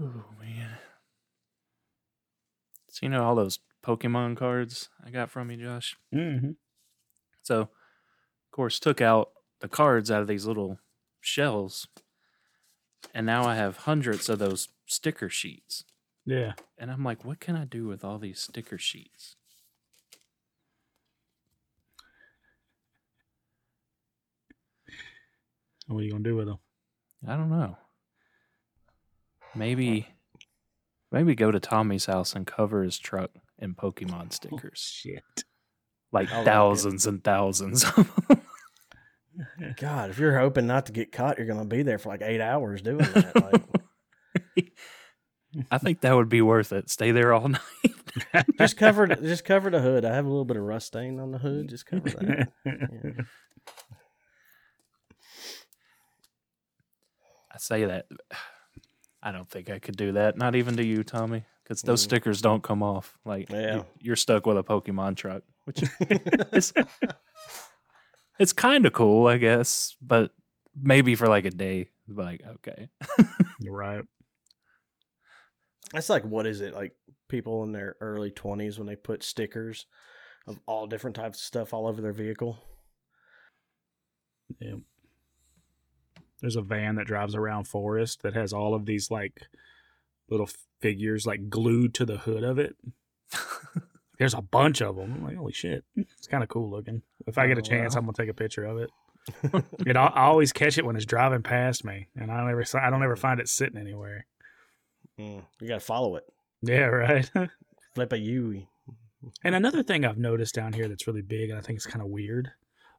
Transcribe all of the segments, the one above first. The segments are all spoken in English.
Oh man. So you know all those Pokemon cards I got from you, Josh? Mm-hmm. So, of course, took out the cards out of these little shells, and now I have hundreds of those sticker sheets. Yeah. And I'm like, what can I do with all these sticker sheets? What are you gonna do with them? I don't know. Maybe, maybe go to Tommy's house and cover his truck in Pokemon oh, stickers, Shit. like I like it. thousands and thousands. God, if you're hoping not to get caught, you're gonna be there for like eight hours doing that. Like, I think that would be worth it. Stay there all night. just cover, the- just cover the hood. I have a little bit of rust stain on the hood. Just cover that. Yeah. I say that. I don't think I could do that. Not even to you, Tommy, because those Mm. stickers don't come off. Like, Yeah. you- you're stuck with a Pokemon truck, which it's it's kind of cool, I guess, but maybe for like a day. Like, okay, right. That's like what is it like? People in their early twenties when they put stickers of all different types of stuff all over their vehicle. Yeah. There's a van that drives around forest that has all of these like little figures like glued to the hood of it. There's a bunch of them. I'm like, holy shit, it's kind of cool looking. If I get a Oh, chance, wow. I'm gonna take a picture of it. And I, I always catch it when it's driving past me, and I don't ever, I don't ever find it sitting anywhere. Mm, you gotta follow it. Yeah, right. Flip a U. And another thing I've noticed down here that's really big, and I think it's kind of weird,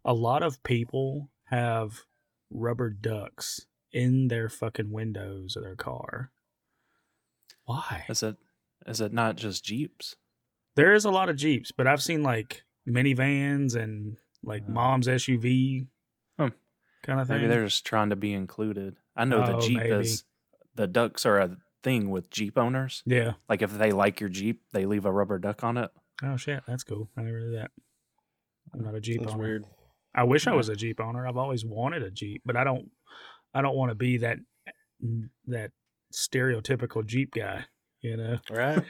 a lot of people have rubber ducks in their fucking windows of their car. Why? is it is it not just Jeeps? There is a lot of Jeeps, but I've seen like minivans and like Oh. mom's SUV Hmm. kind of thing. Maybe they're just trying to be included. I know the Oh, Jeep maybe. is the ducks are a thing with Jeep owners. yeah. Like if they like your Jeep, they leave a rubber duck on it. Oh shit, that's cool. I never knew that. I'm not a Jeep That's owner. weird. I wish I was a Jeep owner. I've always wanted a Jeep, but I don't. I don't want to be that that stereotypical Jeep guy. You know. Right?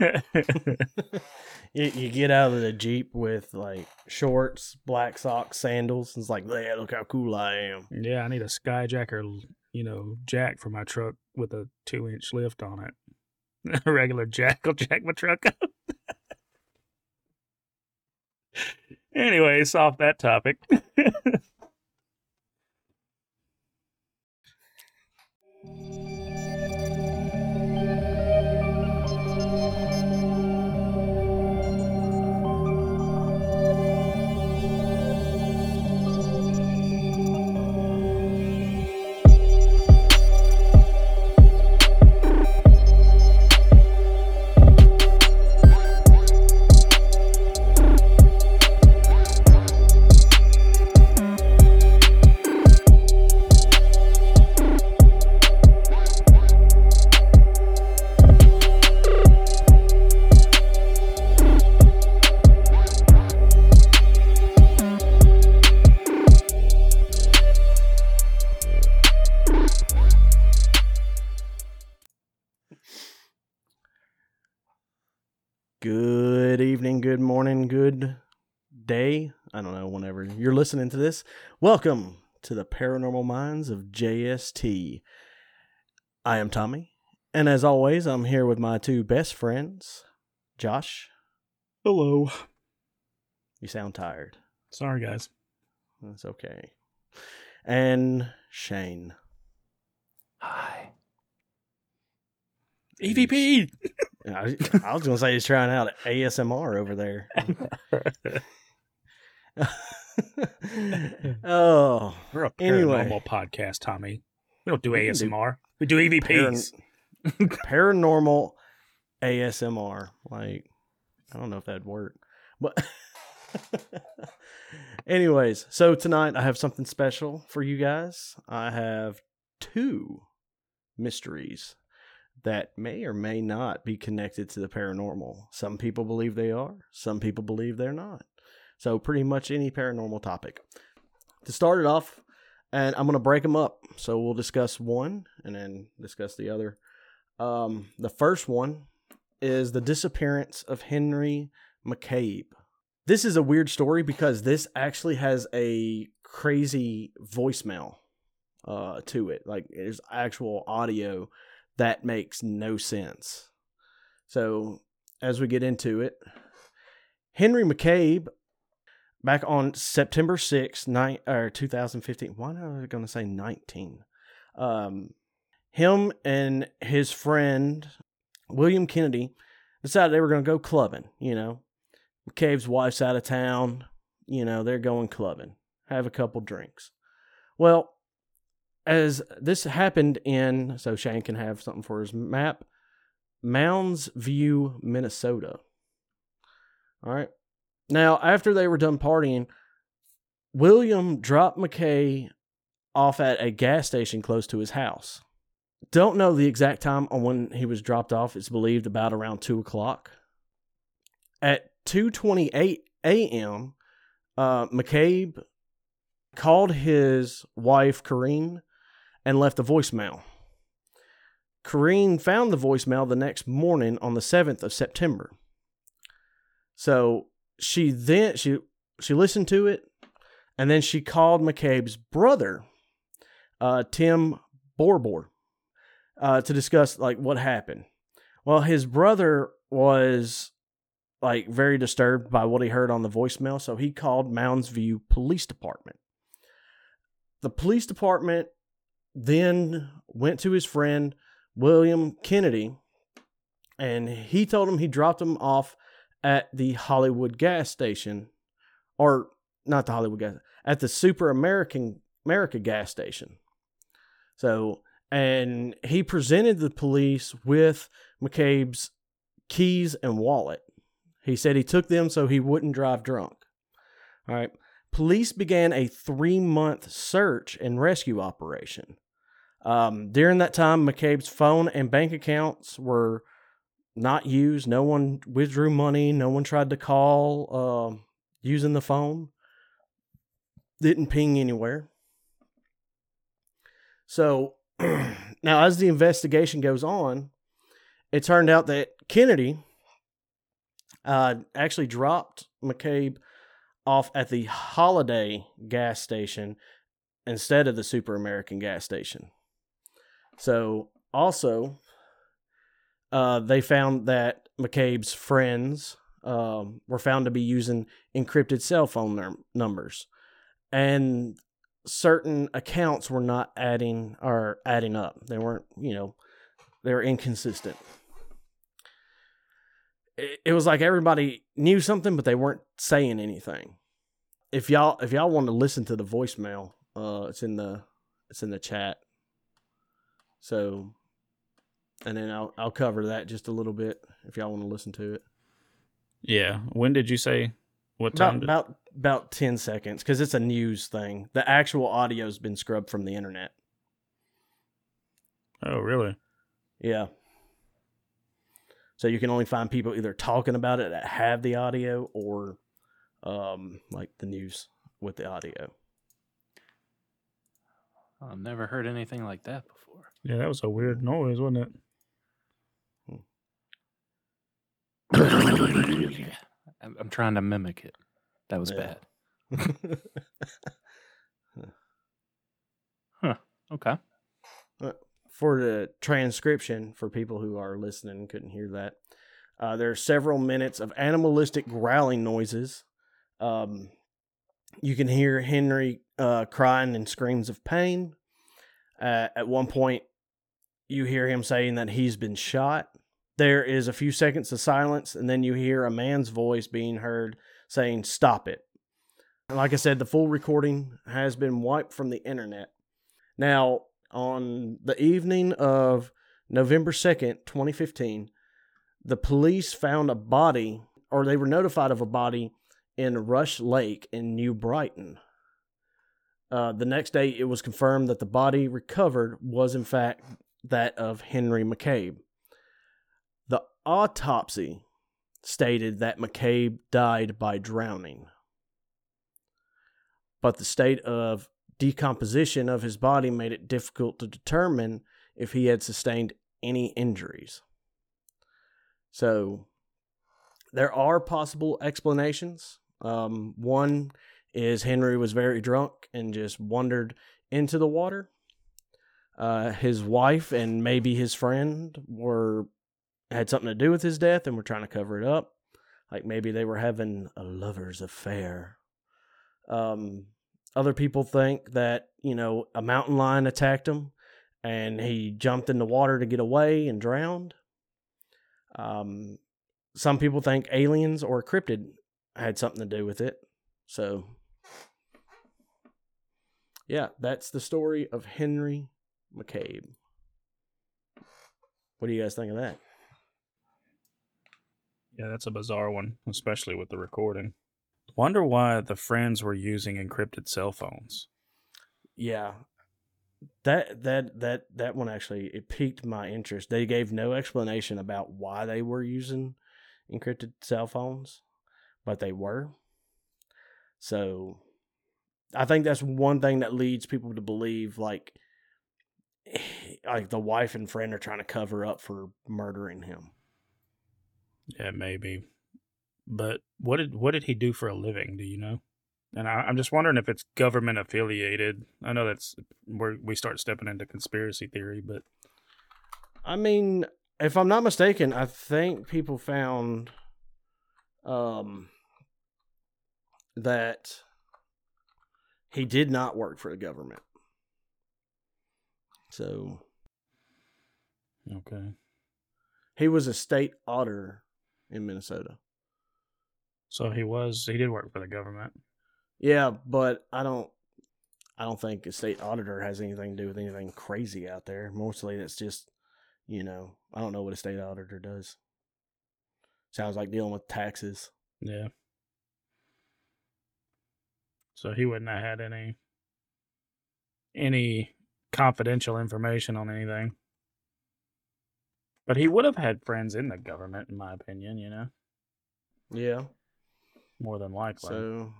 you, you get out of the Jeep with like shorts, black socks, sandals. And it's like, yeah, look how cool I am. yeah, I need a Skyjacker, you know, jack for my truck with a two inch lift on it. A regular jack will jack my truck up. Anyways, off that topic. day. I don't know, whenever you're listening to this. Welcome to the Paranormal Minds of JST. I am Tommy, and as always, I'm here with my two best friends, Josh. Hello. You sound tired. Sorry, guys. That's okay. And Shane. Hi. EVP. I, I was going to say he's trying out ASMR over there. oh, We're a Anyway. paranormal podcast, Tommy. We don't do We can do ASMR. we do EVPs. paranormal ASMR. Like, I don't know if that'd work, but anyways, so tonight I have something special for you guys. I have two mysteries that may or may not be connected to the paranormal. Some people believe they are, some people believe they're not. So, pretty much any paranormal topic. To start it off, and I'm going to break them up. So, we'll discuss one and then discuss the other. Um, the first one is the disappearance of Henry McCabe. This is a weird story because this actually has a crazy voicemail uh, to it. Like there's actual audio that makes no sense. So as we get into it, Henry McCabe, back on September 6th, nine, or 2015. Why am I going to say 19? Um, him and his friend William Kennedy decided they were going to go clubbing. You know, McCabe's wife's out of town. You know, they're going clubbing, have a couple drinks. Well, as this happened in, so Shane can have something for his map, Mounds View, Minnesota. All right. Now, after they were done partying, William dropped McCabe off at a gas station close to his house. Don't know the exact time on when he was dropped off. It's believed about around two o'clock. At two twenty eight a.m., uh, McCabe called his wife Corrine and left a voicemail. Corrine found the voicemail the next morning on the 7th of September. So she then she she listened to it and then she called McCabe's brother, uh, Tim Borbor, uh, to discuss like what happened. Well, his brother was like very disturbed by what he heard on the voicemail, so he called Mounds View Police Department. The police department then went to his friend William Kennedy, and he told him he dropped him off at the Hollywood gas station, or not the Hollywood gas, at the Super American America gas station. So, and he presented the police with McCabe's keys and wallet. He said he took them so he wouldn't drive drunk. All right. Police began a three month search and rescue operation. Um, during that time, McCabe's phone and bank accounts were not used. No one withdrew money. No one tried to call uh, using the phone. Didn't ping anywhere. So now, as the investigation goes on, it turned out that Kennedy uh, actually dropped McCabe off at the Holiday gas station instead of the Super American gas station. So also, uh, they found that McCabe's friends um, were found to be using encrypted cell phone num- numbers, and certain accounts were not adding or adding up. They weren't, you know, they were inconsistent. It, it was like everybody knew something, but they weren't saying anything. If y'all if y'all want to listen to the voicemail, uh, it's in the it's in the chat. So, and then I'll I'll cover that just a little bit if y'all want to listen to it. Yeah. When did you say? What time? About did- about about ten seconds because it's a news thing. The actual audio's been scrubbed from the internet. oh, really? Yeah. So you can only find people either talking about it that have the audio or um like the news with the audio. I've never heard anything like that before. Yeah, that was a weird noise, wasn't it? I'm, trying to mimic it. That was Yeah. bad. Okay. for the transcription for people who are listening and couldn't hear that uh, there are several minutes of animalistic growling noises um, you can hear henry uh, crying and screams of pain uh, at one point you hear him saying that he's been shot there is a few seconds of silence and then you hear a man's voice being heard saying stop it And like i said the full recording has been wiped from the internet now on the evening of November 2nd, 2015, the police found a body, or they were notified of a body in Rush Lake in New Brighton. Uh, the next day, it was confirmed that the body recovered was, in fact, that of Henry McCabe. Autopsy stated that McCabe died by drowning. But the state of decomposition of his body made it difficult to determine if he had sustained any injuries. So there are possible explanations. Um, one is Henry was very drunk and just wandered into the water. Uh, his wife and maybe his friend were had something to do with his death and were trying to cover it up. Like maybe they were having a lover's affair. Um, other people think that you know a mountain lion attacked him, and he jumped in the water to get away and drowned. Um, some people think aliens or cryptid had something to do with it. So, yeah, that's the story of Henry McCabe. What do you guys think of that? Yeah, that's a bizarre one, especially with the recording. Wonder why the friends were using encrypted cell phones. Yeah. That that that that one actually it piqued my interest. They gave no explanation about why they were using encrypted cell phones, but they were. So I think that's one thing that leads people to believe like like the wife and friend are trying to cover up for murdering him. Yeah, maybe. But what did what did he do for a living? Do you know? And I, I'm just wondering if it's government affiliated. I know that's where we start stepping into conspiracy theory, but I mean, if I'm not mistaken, I think people found um that he did not work for the government. So okay. he was a state auditor in Minnesota. So he was he did work for the government. Yeah, but I don't I don't think a state auditor has anything to do with anything crazy out there. Mostly it's just, you know, I don't know what a state auditor does. Sounds like dealing with taxes. Yeah. So he wouldn't have had any any confidential information on anything. But he would have had friends in the government, in my opinion, you know, Yeah. more than likely. So,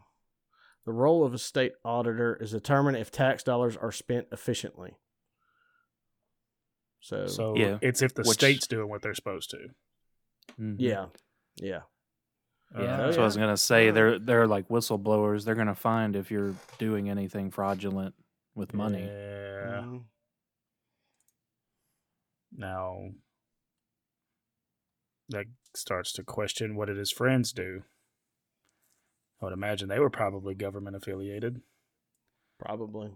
the role of a state auditor is determine if tax dollars are spent efficiently. So, so Yeah. it's if the Which- state's doing what they're supposed to. Mhm. yeah, yeah, Yeah, Uh, that's what I was gonna say. Oh. They're they're like whistleblowers. They're gonna find if you're doing anything fraudulent with money. Yeah. Mhm. Now that starts to question what did his friends do. I would imagine they were probably government affiliated, probably.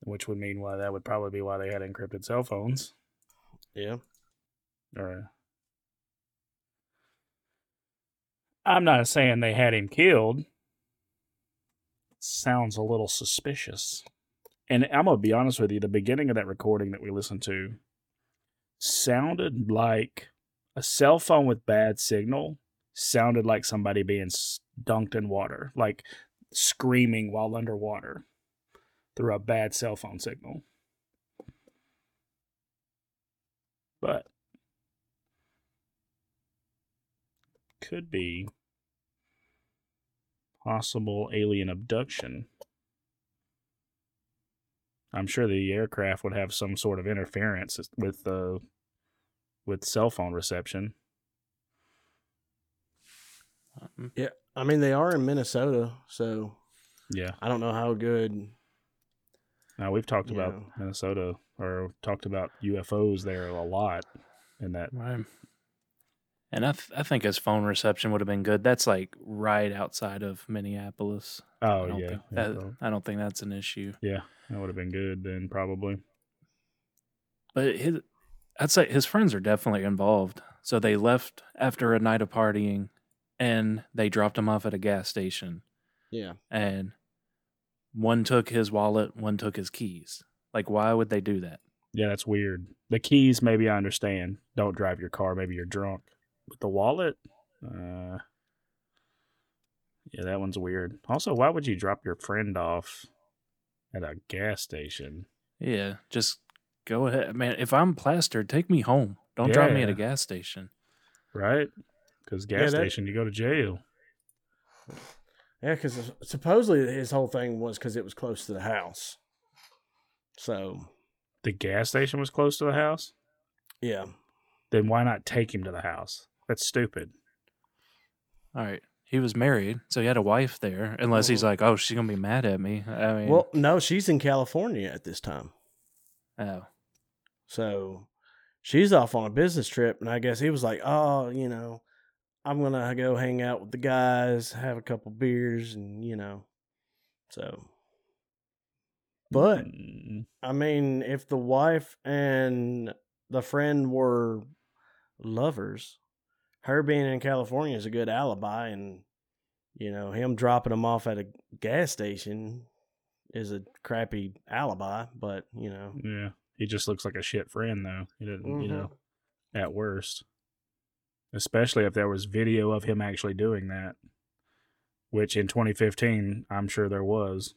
which would mean why that would probably be why they had encrypted cell phones. Yeah, Or uh, I'm not saying they had him killed. Sounds a little suspicious. And I'm gonna be honest with you, the beginning of that recording that we listened to sounded like a cell phone with bad signal sounded like somebody being dunked in water, like screaming while underwater through a bad cell phone signal. But could be possible alien abduction. I'm sure the aircraft would have some sort of interference with uh, with cell phone reception. Um, yeah. I mean, they are in Minnesota, so Yeah. I don't know how good. Now we've talked about Yeah. Minnesota or talked about UFOs there a lot in that Right. And I, th- I think his phone reception would have been good. That's like right outside of Minneapolis. Oh I yeah. think yeah, that, so- I don't think that's an issue. yeah, that would have been good then probably. But his, I'd say his friends are definitely involved. So they left after a night of partying, and they dropped him off at a gas station. Yeah, And one took his wallet, one took his keys. Like, why would they do that? Yeah, that's weird. The keys, maybe I understand. Don't drive your car. Maybe you're drunk. But the wallet, uh, yeah, that one's weird. Also, why would you drop your friend off at a gas station? Yeah, just go ahead, man. If I'm plastered, take me home. Don't drop me at a gas station. Right? Because gas Yeah, that- station, you go to jail. yeah. Because supposedly his whole thing was because it was close to the house. So The gas station was close to the house. Yeah. then why not take him to the house? That's stupid. All right. He was married, so he had a wife there. Unless he's Mhm. like, "Oh, she's gonna be mad at me." I mean, Well, no, she's in California at this time. oh, So she's off on a business trip, and I guess he was like, "Oh, you know, I'm gonna go hang out with the guys, have a couple beers, and you know." So, but Mm, I mean, if the wife and the friend were lovers, her being in California is a good alibi, and you know, him dropping him off at a gas station is a crappy alibi. But you know, yeah, he just looks like a shit friend though. He didn't, you Mhm. know, at worst. Especially if there was video of him actually doing that, which in 2015 I'm sure there was.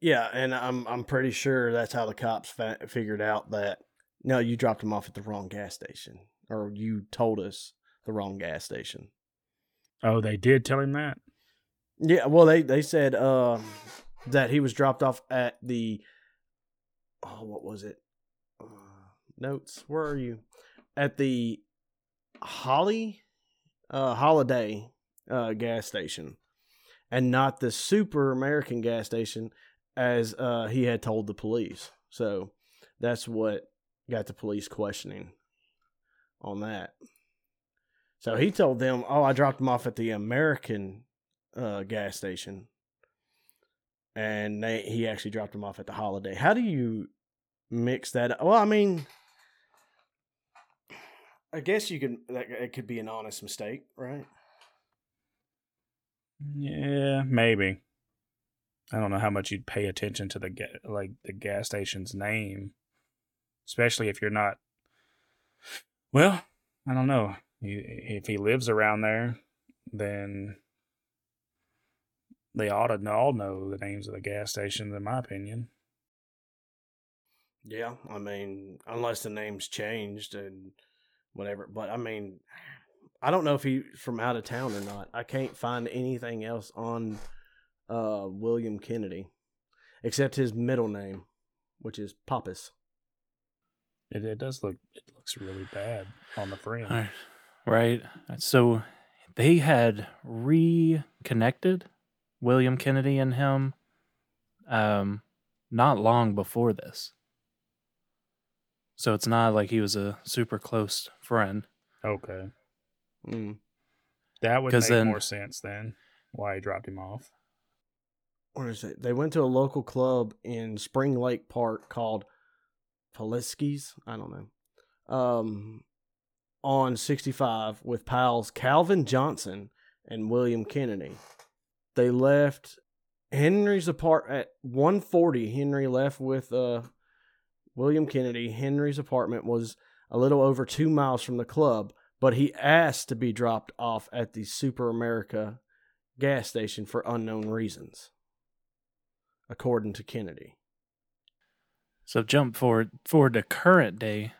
Yeah, and I'm I'm pretty sure that's how the cops fa- figured out that no, you dropped him off at the wrong gas station, or you told us the wrong gas station. Oh, they did tell him that. Yeah, well they they said uh, that he was dropped off at the oh what was it notes where are you at the Holly uh, Holiday uh, gas station and not the Super American gas station as uh, he had told the police. So that's what got the police questioning on that. So he told them, "Oh, I dropped him off at the American uh, gas station," and they, he actually dropped him off at the Holiday. How do you mix that? Up? Well, I mean, I guess you can. That it could be an honest mistake, right? Yeah, maybe. I don't know how much you'd pay attention to the ga- like the gas station's name, especially if you're not. Well, I don't know. If he lives around there, then they ought to all know the names of the gas stations, in my opinion. Yeah, I mean, unless the name's changed and whatever. But I mean, I don't know if he's from out of town or not. I can't find anything else on uh, William Kennedy except his middle name, which is Pappas. It, it does look it looks really bad on the frame. all right. right. So they had reconnected, William Kennedy and him, um, not long before this. So it's not like he was a super close friend. Okay, Mm. that would 'Cause make then- more sense then. Why he dropped him off? Where is it? They went to a local club in Spring Lake Park called Poliski's. I don't know. Um, on 65 with pals Calvin Johnson and William Kennedy. They left Henry's apart at 140. Henry left with uh William Kennedy. Henry's apartment was a little over two miles from the club, but he asked to be dropped off at the Super America gas station for unknown reasons, according to Kennedy. So jump forward forward to current day.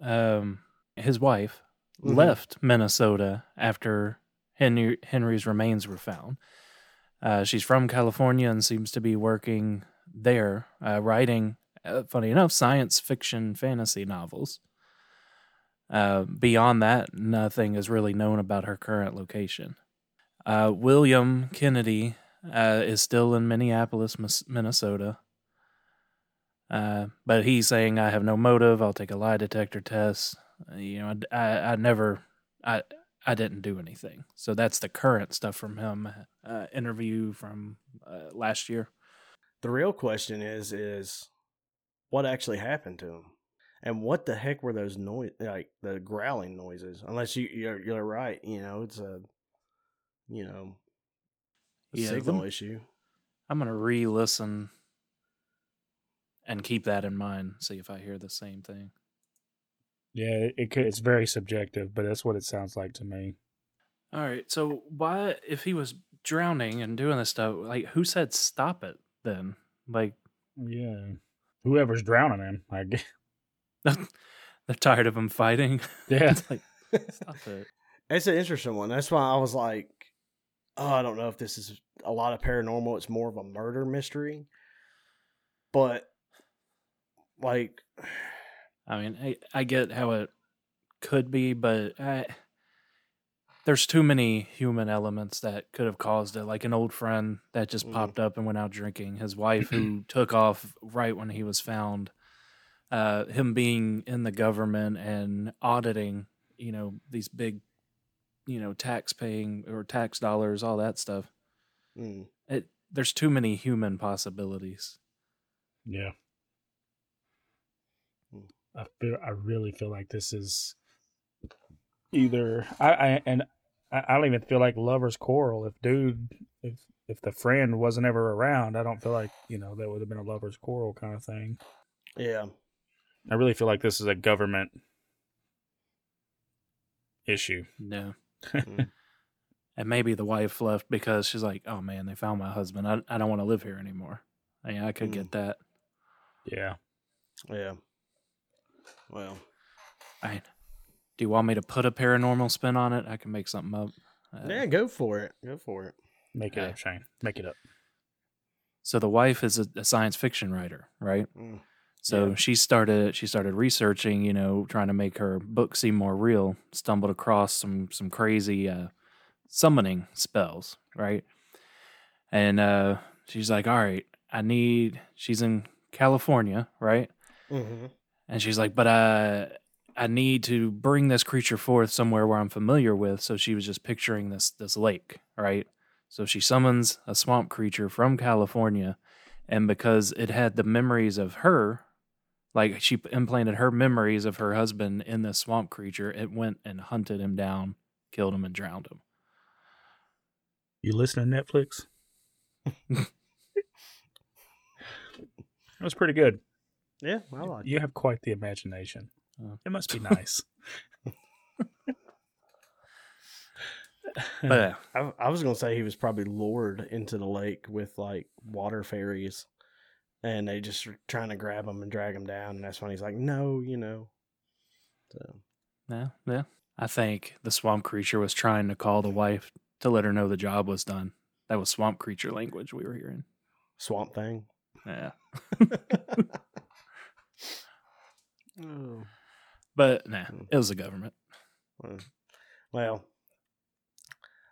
Um, his wife Mhm. left Minnesota after Henry Henry's remains were found. Uh, she's from California and seems to be working there, uh, writing. Uh, funny enough, science fiction fantasy novels. Uh, beyond that, nothing is really known about her current location. Uh, William Kennedy uh, is still in Minneapolis, Minnesota. Uh, but he's saying, I have no motive. I'll take a lie detector test. Uh, You know, I, I, I never, I, I didn't do anything. So that's the current stuff from him. Uh, interview from uh, last year. The real question is is what actually happened to him, and what the heck were those noise like the growling noises? Unless you you're, you're right, you know it's a you know a Yeah, signal lem- issue. I'm gonna re-listen and keep that in mind. See if I hear the same thing. Yeah, it, it could, it's very subjective, but that's what it sounds like to me. All right. So why, if he was drowning and doing this stuff, like who said stop it? Then, like, Yeah, whoever's drowning him, I guess. they're tired of him fighting. Yeah, It's like, stop it. It's an interesting one. That's why I was like, oh, I don't know if this is a lot of paranormal. It's more of a murder mystery, but like I mean, I, I get how it could be, but I, there's too many human elements that could have caused it. Like an old friend that just Mhm. popped up and went out drinking. His wife who took off right when he was found. Uh, him being in the government and auditing, you know, these big, you know, tax paying or tax dollars, all that stuff. Mm. It there's too many human possibilities. Yeah. Hmm. I feel I really feel like this is either I, I and I, I don't even feel like lovers quarrel. If dude if if the friend wasn't ever around, I don't feel like, you know, that would have been a lovers quarrel kind of thing. Yeah. I really feel like this is a government issue. No. Mm. And maybe the wife left because she's like, "Oh man, they found my husband. I I don't want to live here anymore." Yeah, I could Mm. get that. Yeah. Yeah. Well, I, do you want me to put a paranormal spin on it? I can make something up. Uh, yeah, go for it. Go for it. Make it Okay. up, Shane. Make it up. So the wife is a, a science fiction writer, right? Mm. So Yeah. she started she started researching, you know, trying to make her book seem more real. Stumbled across some some crazy uh, summoning spells, right? And uh, she's like, "All right, I need." She's in California, right? Mm-hmm. And she's like, "But uh, I need to bring this creature forth somewhere where I'm familiar with." So she was just picturing this this lake, right? So she summons a swamp creature from California, and because it had the memories of her, like she implanted her memories of her husband in this swamp creature, it went and hunted him down, killed him, and drowned him. You listen to Netflix? that was pretty good. Yeah, I like. You have quite the imagination. Oh. It must be nice. But uh, I, I was gonna say he was probably lured into the lake with like water fairies, and they just were trying to grab him and drag him down, and that's when he's like, "No, you know." So yeah, yeah, I think the swamp creature was trying to call the wife to let her know the job was done. That was swamp creature language we were hearing. swamp thing. Yeah. oh. But nah, Hmm. it was the government. Well,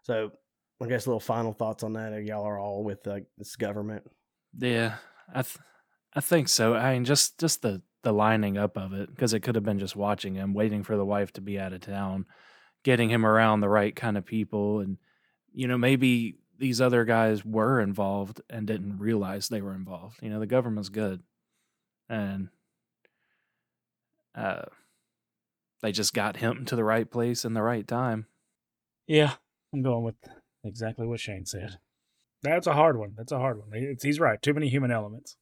so I guess a little final thoughts on that. Y'all are all with uh, this government. Yeah, I th- I think so. I mean, just just the the lining up of it because it could have been just watching him, waiting for the wife to be out of town, getting him around the right kind of people, and you know maybe these other guys were involved and didn't realize they were involved. You know, the government's good, and uh, they just got him to the right place in the right time. yeah, I'm going with exactly what Shane said. That's a hard one. That's a hard one. It's, he's right. Too many human elements.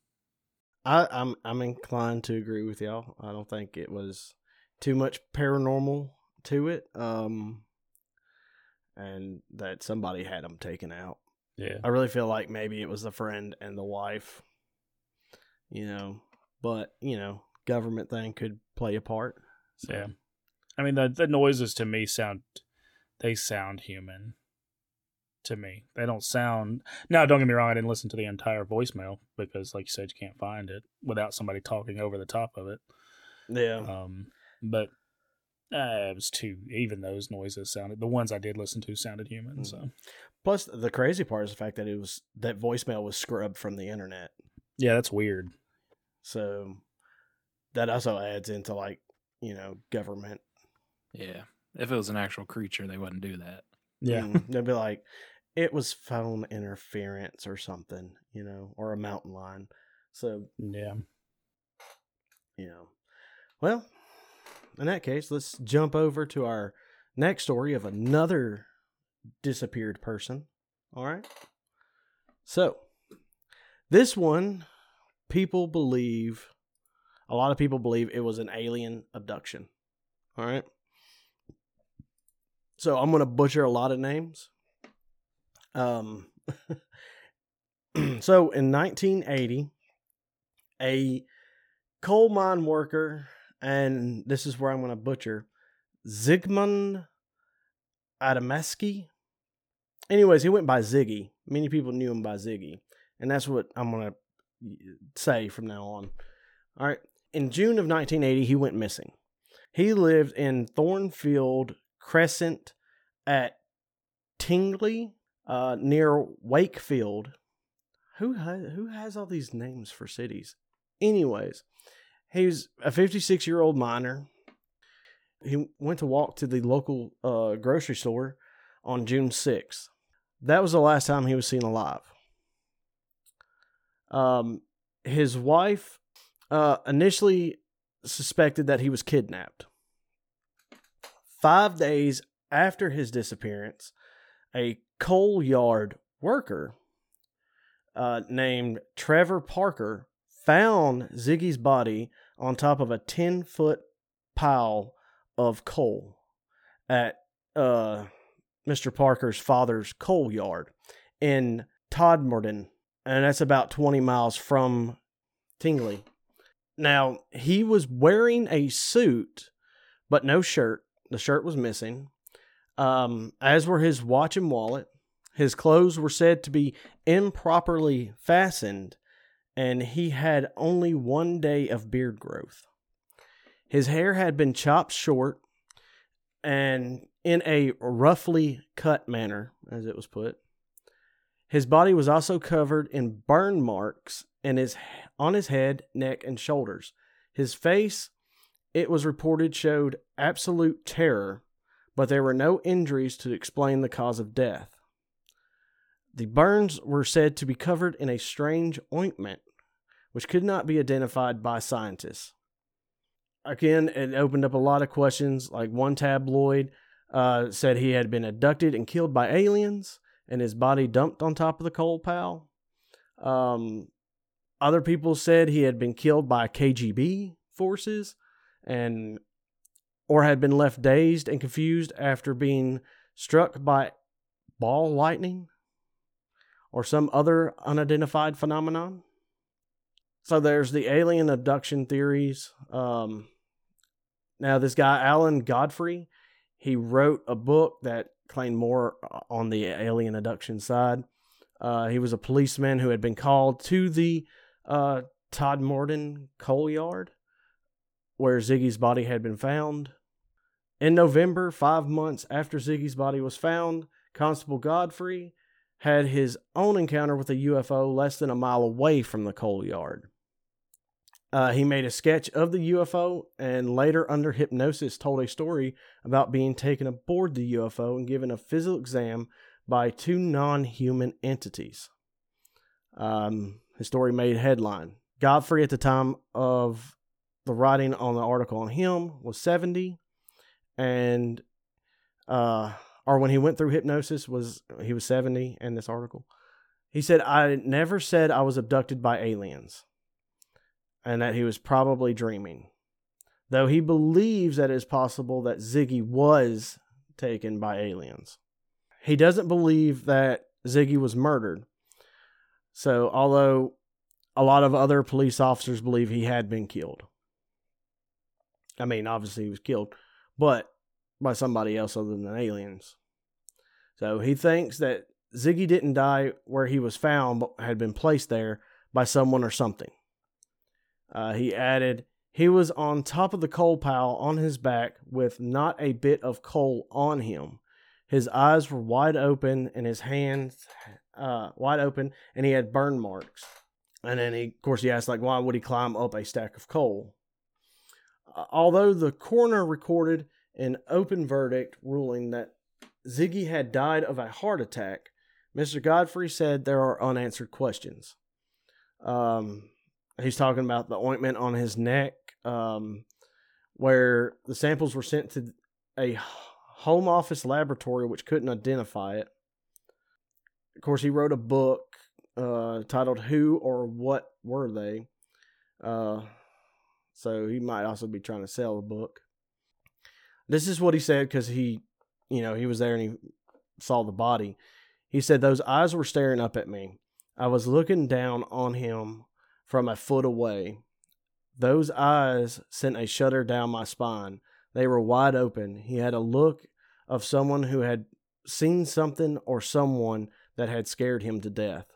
I, I'm I'm inclined to agree with y'all. I don't think it was too much paranormal to it. Um, and that somebody had them taken out. Yeah. I really feel like maybe it was the friend and the wife. You know, but you know, government thing could play a part. So, Yeah. I mean, the the noises to me sound, they sound human. To me, they don't sound. Now, don't get me wrong. I didn't listen to the entire voicemail because, like you said, you can't find it without somebody talking over the top of it. yeah. Um, but uh, it was too. Even those noises sounded. The ones I did listen to sounded human. So Plus, the crazy part is the fact that it was that voicemail was scrubbed from the internet. yeah, that's weird. So that also adds into like you know government. Yeah, if it was an actual creature, they wouldn't do that. Yeah. Mm, they'd be like, it was phone interference or something, you know, or a mountain lion. So Yeah. you know, well, in that case, let's jump over to our next story of another disappeared person. All right. So this one, people believe, a lot of people believe it was an alien abduction. All right. So I'm going to butcher a lot of names. Um, so in 1980, a coal mine worker, and this is where I'm going to butcher, Zygmunt Adamski. Anyways, he went by Ziggy. Many people knew him by Ziggy, and that's what I'm going to say from now on. All right. In June of 1980, he went missing. He lived in Thornfield Crescent at Tingley, uh, near Wakefield. Who has, who has all these names for cities? Anyways, he's a 56 year old miner. He went to walk to the local uh, grocery store on June 6th. That was the last time he was seen alive. Um, his wife uh, initially suspected that he was kidnapped. Five days after his disappearance, a coal yard worker uh, named Trevor Parker found Ziggy's body on top of a 10 foot pile of coal at uh, Mr. Parker's father's coal yard in Todmorden, and that's about 20 miles from Tingley. Now, he was wearing a suit, but no shirt. The shirt was missing, um, as were his watch and wallet. His clothes were said to be improperly fastened, and he had only one day of beard growth. His hair had been chopped short and in a roughly cut manner, as it was put. His body was also covered in burn marks and his on his head, neck, and shoulders. His face, it was reported, showed absolute terror, but there were no injuries to explain the cause of death. The burns were said to be covered in a strange ointment, which could not be identified by scientists. Again, it opened up a lot of questions. Like one tabloid uh, said he had been abducted and killed by aliens, and his body dumped on top of the coal pile. Um, other people said he had been killed by KGB forces, and or had been left dazed and confused after being struck by ball lightning or some other unidentified phenomenon. So there's the alien abduction theories. Um, now, this guy, Alan Godfrey, he wrote a book that claimed more on the alien abduction side. Uh, he was a policeman who had been called to the uh, Todmorden coal yard where Ziggy's body had been found. In November, five months after Ziggy's body was found, Constable Godfrey had his own encounter with a UFO less than a mile away from the coal yard. Uh, he made a sketch of the UFO and later, under hypnosis, told a story about being taken aboard the UFO and given a physical exam by two non human entities. Um, his story made headline. Godfrey, at the time of the writing on the article on him, was 70. And uh, or when he went through hypnosis was he was 70 in this article. He said I never said I was abducted by aliens and that he was probably dreaming. Though he believes that it is possible that Ziggy was taken by aliens. He doesn't believe that Ziggy was murdered. So, although a lot of other police officers believe he had been killed. I mean, obviously he was killed, but by somebody else other than aliens. So he thinks that Ziggy didn't die where he was found, but had been placed there by someone or something. Uh, he added, he was on top of the coal pile on his back with not a bit of coal on him. His eyes were wide open and his hands uh, wide open, and he had burn marks. And then, he, of course, he asked, like, why would he climb up a stack of coal? Uh, although the coroner recorded an open verdict ruling that Ziggy had died of a heart attack, Mr. Godfrey said there are unanswered questions. Um, he's talking about the ointment on his neck, um, where the samples were sent to a home office laboratory which couldn't identify it. Of course, he wrote a book uh, titled "Who or What Were They." Uh, so he might also be trying to sell a book. This is what he said because he, you know, he was there and he saw the body. He said, Those eyes were staring up at me. I was looking down on him from a foot away. Those eyes sent a shudder down my spine. They were wide open. He had a look of someone who had seen something or someone that had scared him to death.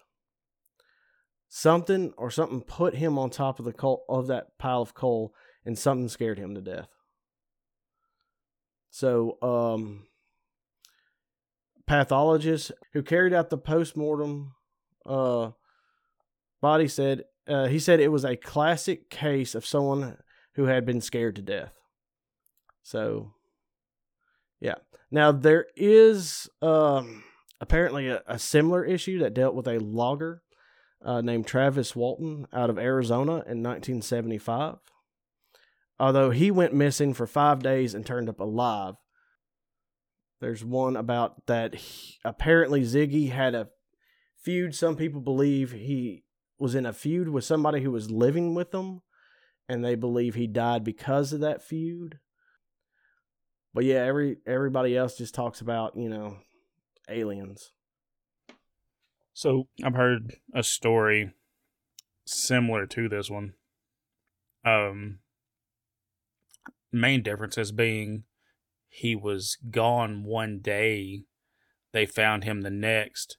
Something or something put him on top of the coal, of that pile of coal, and something scared him to death. So, um, pathologist who carried out the postmortem uh, body said uh, he said it was a classic case of someone who had been scared to death. So, yeah. Now there is um, apparently a, a similar issue that dealt with a logger uh, named Travis Walton out of Arizona in 1975. Although he went missing for five days and turned up alive. There's one about that he, apparently Ziggy had a feud. Some people believe he was in a feud with somebody who was living with them, and they believe he died because of that feud. But yeah, every everybody else just talks about you know aliens. So I've heard a story similar to this one. Um, main differences being he was gone one day, they found him the next,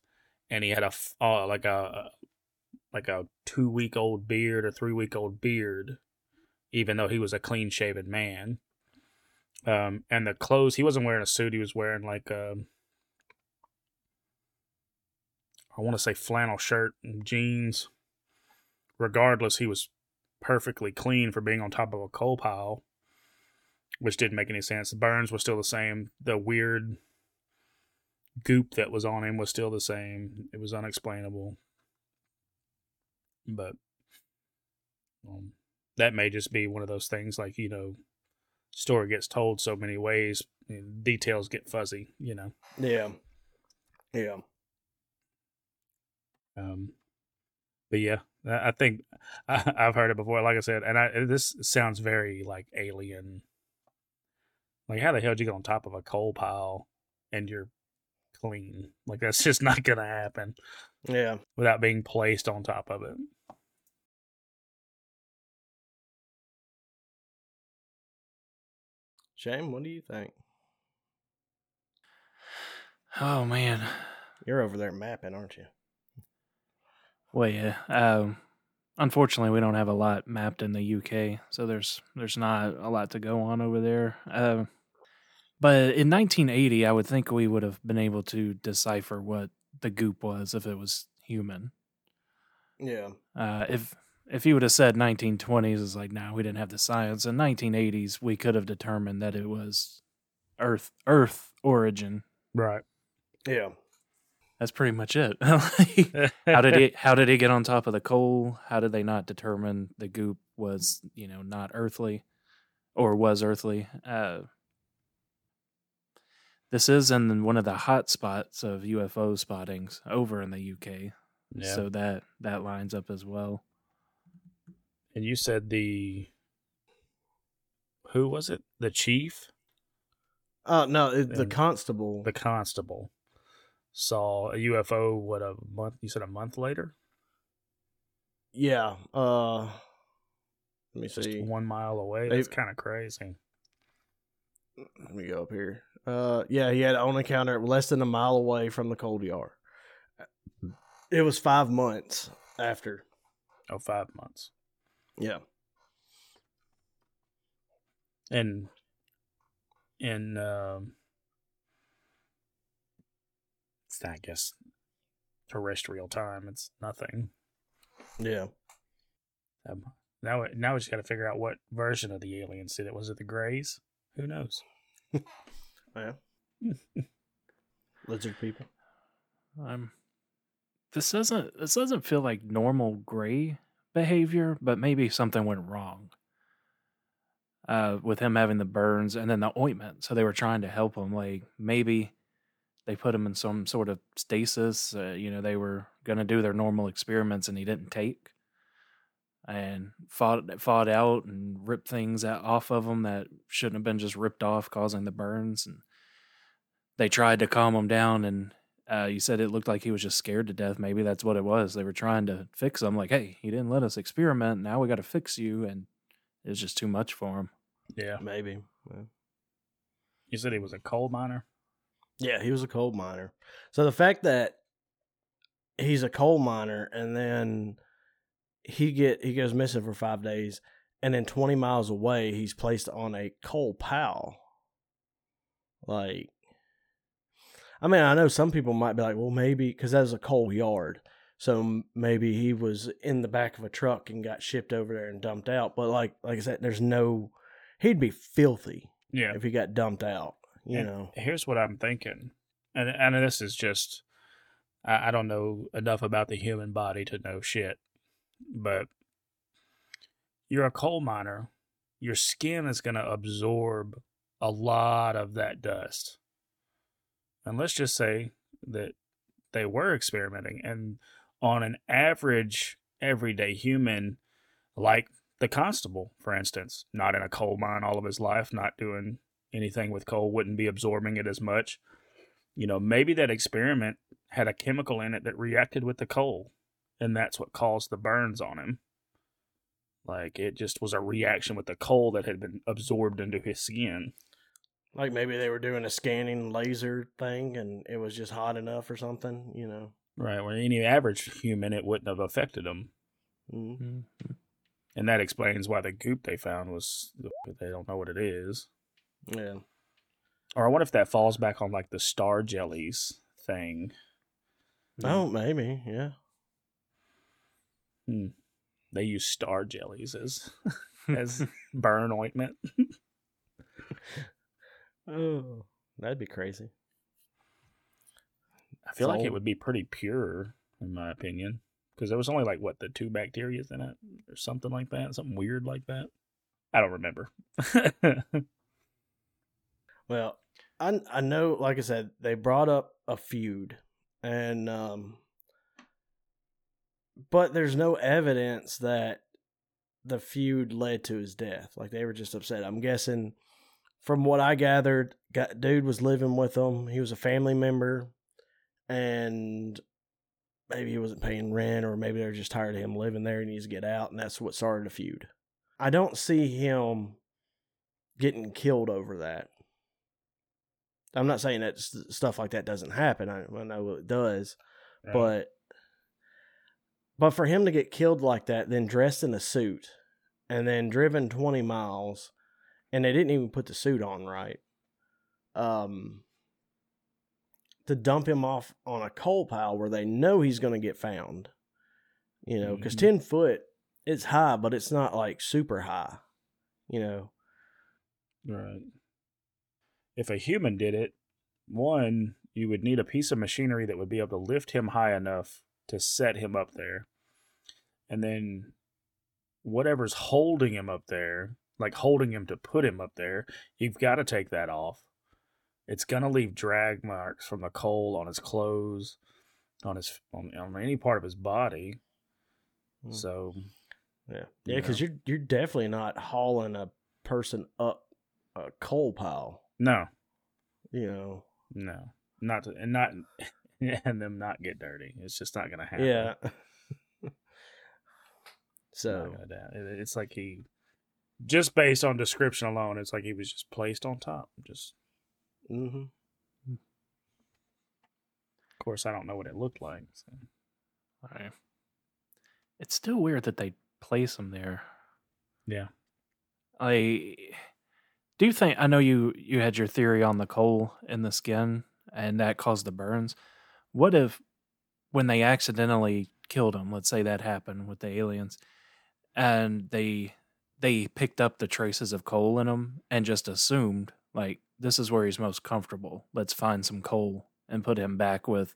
and he had a uh, like a like a two week old beard or three week old beard, even though he was a clean shaven man. Um, and the clothes he wasn't wearing a suit; he was wearing like a I want to say flannel shirt and jeans. Regardless, he was perfectly clean for being on top of a coal pile, which didn't make any sense. The burns were still the same. The weird goop that was on him was still the same. It was unexplainable. But um, that may just be one of those things like, you know, story gets told so many ways, details get fuzzy, you know. Yeah. Yeah. Um, but yeah, I think I, have heard it before. Like I said, and I this sounds very like alien. Like how the hell did you get on top of a coal pile and you're clean? Like that's just not gonna happen. Yeah, without being placed on top of it. Shane, what do you think? Oh man, you're over there mapping, aren't you? Well, yeah. Um, unfortunately, we don't have a lot mapped in the UK, so there's there's not a lot to go on over there. Uh, but in 1980, I would think we would have been able to decipher what the goop was if it was human. Yeah. Uh, if if he would have said 1920s, it's like, no, nah, we didn't have the science. In 1980s, we could have determined that it was Earth Earth origin. Right. Yeah that's pretty much it. how did he how did he get on top of the coal? How did they not determine the goop was, you know, not earthly or was earthly? Uh, this is in one of the hot spots of UFO spottings over in the UK. Yeah. So that that lines up as well. And you said the who was it? The chief? Uh no, the constable. The constable saw a UFO. What a month? You said a month later. Yeah. Uh, let me Just see. one mile away. That's kind of crazy. Let me go up here. Uh, yeah, he had on encounter less than a mile away from the cold yard. It was five months after. Oh, five months. Yeah. And in um, it's I guess terrestrial time. It's nothing. Yeah. Um, now, now we just got to figure out what version of the aliens did it. Was it the Greys? Who knows? yeah. Lizard people. Um, this doesn't this doesn't feel like normal gray behavior, but maybe something went wrong. Uh, with him having the burns and then the ointment, so they were trying to help him. Like maybe they put him in some sort of stasis. Uh, you know, they were going to do their normal experiments and he didn't take and fought fought out and ripped things out, off of him that shouldn't have been just ripped off, causing the burns. And they tried to calm him down, and uh, you said it looked like he was just scared to death. Maybe that's what it was. They were trying to fix him, like, hey, he didn't let us experiment. Now we got to fix you, and it was just too much for him. Yeah, maybe. Yeah. You said he was a coal miner. Yeah, he was a coal miner. So the fact that he's a coal miner and then he get he goes missing for five days, and then twenty miles away he's placed on a coal pile. Like, I mean, I know some people might be like, well, maybe because that was a coal yard. So maybe he was in the back of a truck and got shipped over there and dumped out. But like, like I said, there's no, he'd be filthy Yeah. if he got dumped out. You And know, Here's what I'm thinking, and and this is just, I, I don't know enough about the human body to know shit, but you're a coal miner. Your skin is going to absorb a lot of that dust, and let's just say that they were experimenting, and on an average everyday human, like the constable, for instance, not in a coal mine all of his life, not doing anything with coal wouldn't be absorbing it as much. You know, maybe that experiment had a chemical in it that reacted with the coal, and that's what caused the burns on him. Like it just was a reaction with the coal that had been absorbed into his skin. like maybe they were doing a scanning laser thing and it was just hot enough or something. You know, Right. Where any average human, it wouldn't have affected them. mm Mhm. And that explains why the goop they found was, they don't know what it is. Yeah. Or I wonder if that falls back on like the star jellies thing. Oh, maybe, yeah. Hmm. They use star jellies as as burn ointment. Oh, that'd be crazy. I feel like So- it would be pretty pure, in my opinion, because there was only like what the two bacteria in it, or something like that, something weird like that. I don't remember. Well, I I know, like I said, they brought up a feud, and um, but there's no evidence that the feud led to his death. Like they were just upset. I'm guessing, from what I gathered, got dude was living with them. He was a family member, and maybe he wasn't paying rent, or maybe they were just tired of him living there and he needs to get out, and that's what started the feud. I don't see him getting killed over that. I'm not saying that s- stuff like that doesn't happen. I, I know it does, but but for him to get killed like that, then dressed in a suit, and then driven 20 miles, and they didn't even put the suit on right, um, to dump him off on a coal pile where they know he's going to get found, you know, because Mhm. 10 foot it's high, but it's not like super high, you know. Right. If a human did it, one, you would need a piece of machinery that would be able to lift him high enough to set him up there. And then whatever's holding him up there, like holding him to put him up there, you've got to take that off. It's going to leave drag marks from the coal on his clothes, on his on, on any part of his body. Hmm. So, Yeah, you yeah, because you're you're definitely not hauling a person up a coal pile. No, You know. No, not to, and not and them not get dirty. It's just not gonna happen. Yeah. So it- it's like he just based on description alone, it's like he was just placed on top. Just hmm of course, I don't know what it looked like. So. Right. It's still weird that they place him there. Yeah, I do you think I know you you had your theory on the coal in the skin and that caused the burns. What if when they accidentally killed him, let's say that happened with the aliens, and they they picked up the traces of coal in him and just assumed like this is where he's most comfortable. Let's find some coal and put him back with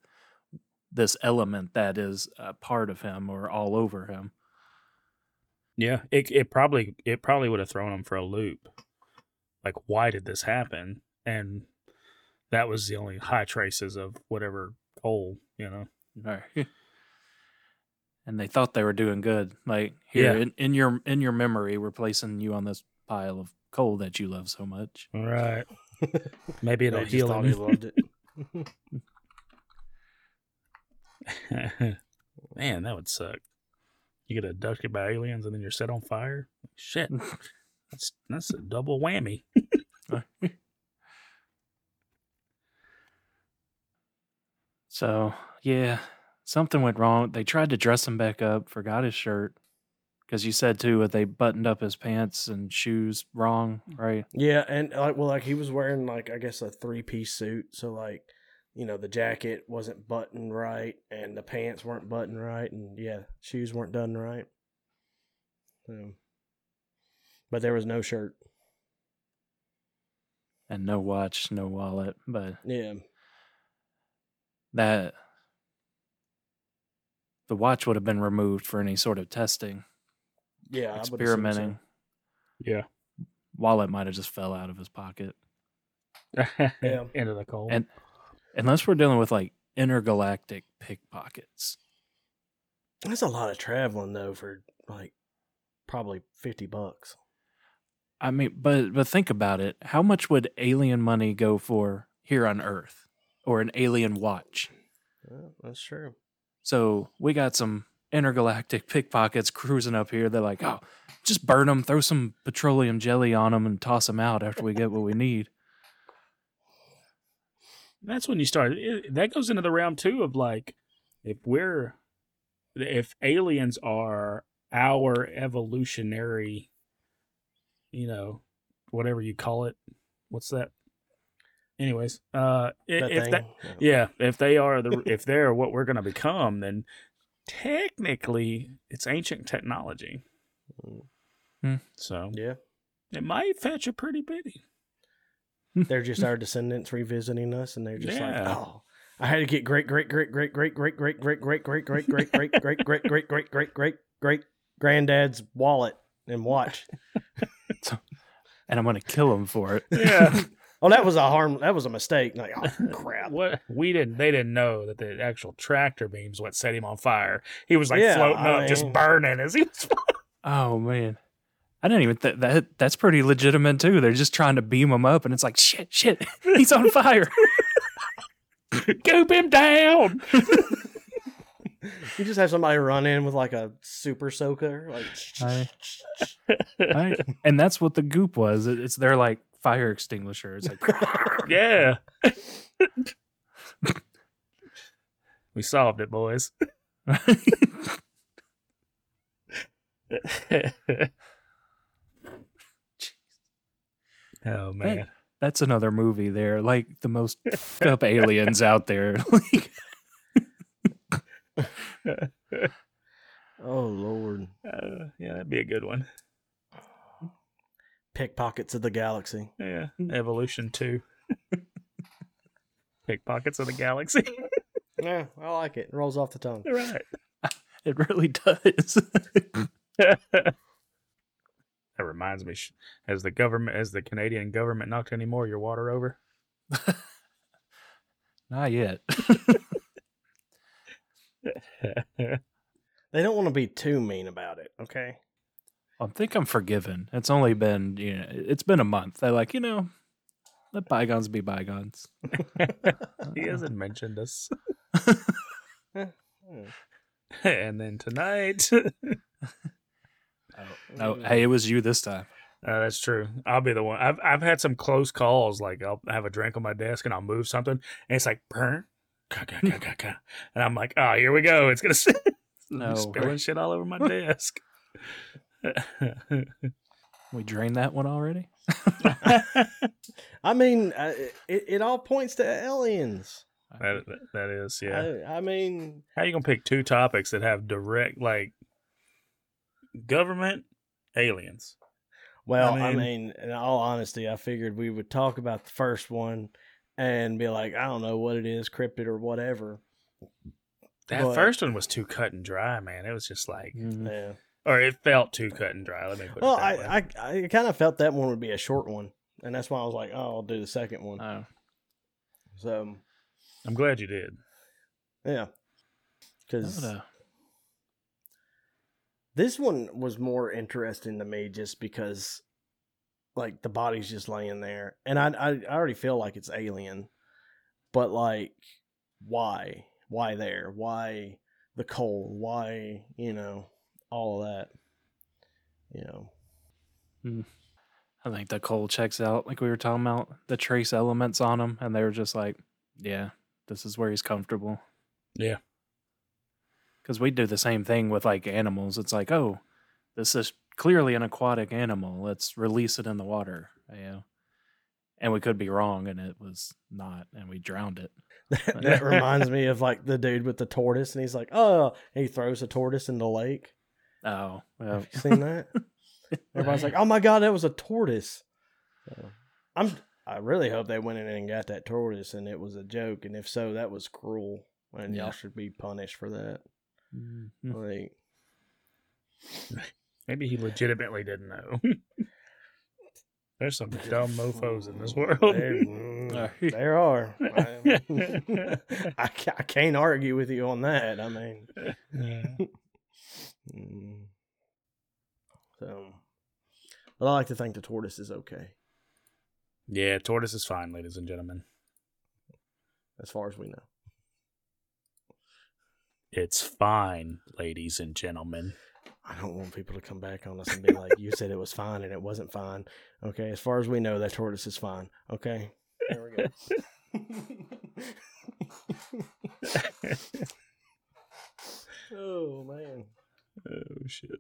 this element that is a part of him or all over him. yeah. It it probably it probably would have thrown him for a loop. Like, why did this happen? And that was the only high traces of whatever coal. You know. Right. and they thought they were doing good. Like here Yeah. in, in your in your memory, we're placing you on this pile of coal that you love so much. right Maybe it'll heal thought him. he loved it. Man, that would suck. You get abducted by aliens and then you're set on fire. Shit, that's that's a double whammy. so yeah, something went wrong. They tried to dress him back up, forgot his shirt, Because you said too that they buttoned up his pants and shoes wrong, right? Yeah, and like well, like he was wearing like I guess a three piece suit, so like you know the jacket wasn't buttoned right, and the pants weren't buttoned right, and yeah, shoes weren't done right. So, but there was no shirt. And no watch, no wallet, but Yeah, that the watch would have been removed for any sort of testing, yeah, I would assume so. experimenting. Yeah. Wallet might have just fell out of his pocket. Yeah. Into the cold. And- Unless we're dealing with like intergalactic pickpockets. That's a lot of traveling though for like probably fifty bucks. I mean, but but think about it. How much would alien money go for here on Earth, or an alien watch? Yeah, that's true. So we got some intergalactic pickpockets cruising up here. They're like, oh, just burn them, throw some petroleum jelly on them, and toss them out after we get what we need. That's when you start. It, that goes into the realm too of like, if we're, if aliens are our evolutionary, you know, whatever you call it, what's that? Anyways, uh, That if thing. that, yeah, if they are the, if they're what we're gonna become, then technically it's ancient technology. Mm, So yeah. it might fetch a pretty penny. They're just our descendants revisiting us, and they're just like, oh, I had to get great, great, great, great, great, great, great, great, great, great, great, great, great, great, great, great, great, great, great, great granddad's wallet and watch. And I'm going to kill him for it. Yeah. Oh, that was a harm. That was a mistake. Like, oh crap. What we didn't, they didn't know that the actual tractor beams what set him on fire. He was like Yeah, floating I up, just burning as he was. Oh man, I didn't even th- that. That's pretty legitimate too. They're just trying to beam him up, and it's like shit, shit, he's on fire. Goop him down. You just have somebody run in with like a super soaker, like I- Right? and that's what the goop was. It- It's their like fire extinguisher. It's like yeah. we solved it, boys. oh man. that's another movie. There, like the most up aliens out there. Like, oh lord, Uh, yeah, that'd be a good one. pickpockets of the galaxy. Yeah, Evolution Two. Pickpockets of the galaxy. Yeah, I like it. it rolls off the tongue. right. it really does. that reminds me, has the government, has the Canadian government knocked any more of your water over? Not yet. They don't want to be too mean about it. Okay. I think I'm forgiven. It's only been you know, it's been a month. They're like, you know, let bygones be bygones. he hasn't mentioned us. And then tonight, Oh, hey, it was you this time. Uh, that's true. I'll be the one. I've I've had some close calls. Like I'll have a drink on my desk and I'll move something, and it's like burn, ka, ka, ka, ka, ka. and I'm like, oh, here we go. It's gonna No. spilling shit all over my desk. We drained that one already. I mean, uh, it, it all points to aliens. that, that- that is, yeah. I, I mean, How you gonna pick two topics that have direct like government aliens? well, I I mean, mean- in all honesty, I figured we would talk about the first one and be like, I don't know what it is, cryptid or whatever. That But- first one was too cut and dry, man. It was just like, Mm. Yeah. or it felt too cut and dry. Let me put Well, it that way. I, I, I kind of felt that one would be a short one, and that's why I was like, oh, I'll do the second one. Oh. So, I'm glad you did. yeah, because this one was more interesting to me just because, like, the body's just laying there, and I, I, I already feel like it's alien, but like, why, why there, why the coal, why, you know, all of that, you know. Mm. I think the coal checks out, like we were talking about the trace elements on him, and they were just like, "Yeah, this is where he's comfortable." Yeah. Because we do the same thing with like animals. It's like, oh, this is clearly an aquatic animal. Let's release it in the water. You know? And we could be wrong, and it was not, and we drowned it. that reminds me of like the dude with the tortoise, and he's like, "Oh," and he throws a tortoise in the lake. Oh, well, Have you seen that? Everybody's like, "Oh my god, that was a tortoise." So, I'm. I really hope they went in and got that tortoise, and it was a joke. And if so, that was cruel, and Yeah. y'all should be punished for that. Mhm. Like, Maybe he legitimately didn't know. There's some dumb mofos in this world. there, there are. I, I can't argue with you on that. I mean, Yeah. mm. so, but I like to think the tortoise is okay, yeah, tortoise is fine, ladies and gentlemen. as far as we know. It's fine, ladies and gentlemen. I don't want people to come back on us and be like, "You said it was fine and it wasn't fine." Okay, as far as we know, that tortoise is fine. Okay, there we go. oh man, Oh shit.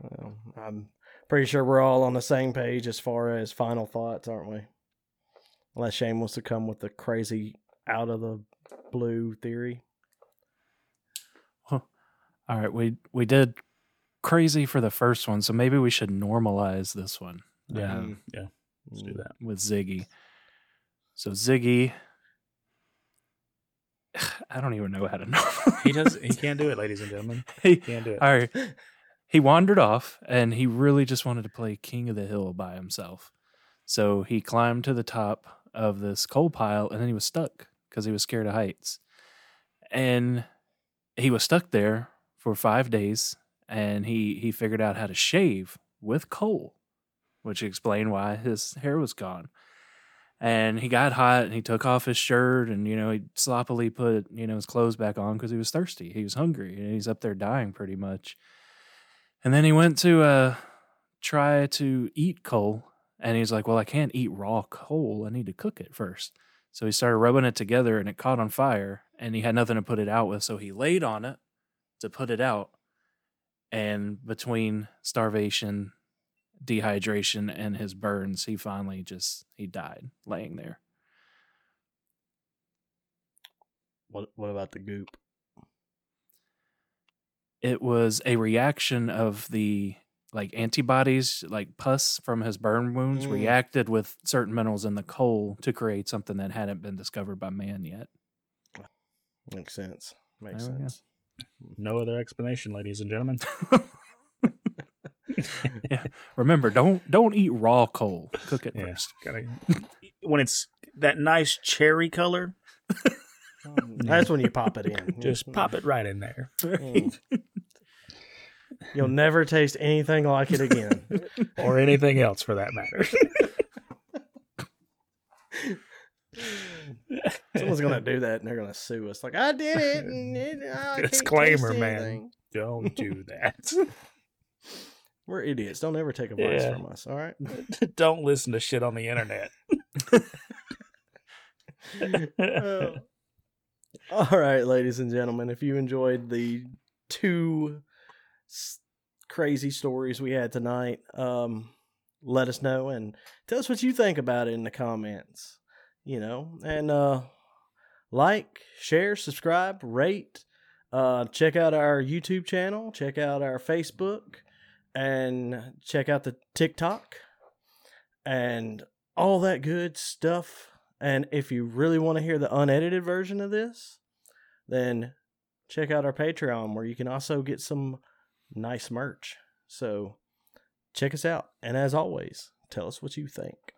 well, I'm pretty sure we're all on the same page as far as final thoughts, aren't we? Unless Shane wants to come with the crazy out of the blue theory. All right. We we did crazy for the first one, so maybe we should normalize this one. Yeah. um, yeah. Let's do that. with Ziggy. So Ziggy, I don't even know how to know. He does. He can't do it, ladies and gentlemen. he, Can't do it. all right. He wandered off and he really just wanted to play King of the Hill by himself. So he climbed to the top of this coal pile and then he was stuck because he was scared of heights. And he was stuck there for five days and he, he figured out how to shave with coal, which explained why his hair was gone. And he got hot and he took off his shirt and, you know, he sloppily put, you know, his clothes back on because he was thirsty. He was hungry and he's up there dying pretty much. And then he went to uh, try to eat coal and he's like, well, I can't eat raw coal. I need to cook it first. So he started rubbing it together and it caught on fire and he had nothing to put it out with. So he laid on it to put it out. And between starvation, dehydration, and his burns, he finally just he died laying there. What What about the goop? It was a reaction of the like antibodies, like pus from his burn wounds, Mm. reacted with certain minerals in the coal to create something that hadn't been discovered by man yet. Makes sense. Makes go. Sense. No other explanation, ladies and gentlemen. yeah. Remember, don't don't eat raw coal. Cook it Yeah. first. Gotta, when it's that nice cherry color, That's when you pop it in. just pop it right in there. Mm. You'll never taste anything like it again. Or anything else for that matter. Someone's gonna do that and they're gonna sue us. Like I did it. And it I Disclaimer, man. Don't do that. We're idiots. Don't ever take advice Yeah. from us. All right. Don't listen to shit on the internet. Uh, all right, ladies and gentlemen. If you enjoyed the two s- crazy stories we had tonight, um, let us know and tell us what you think about it in the comments. You know, and uh, like, share, subscribe, rate. Uh, check out our YouTube channel. Check out our Facebook, and check out the TikTok, and all that good stuff. And if you really want to hear the unedited version of this, then check out our Patreon where you can also get some nice merch. So check us out. And as always, tell us what you think.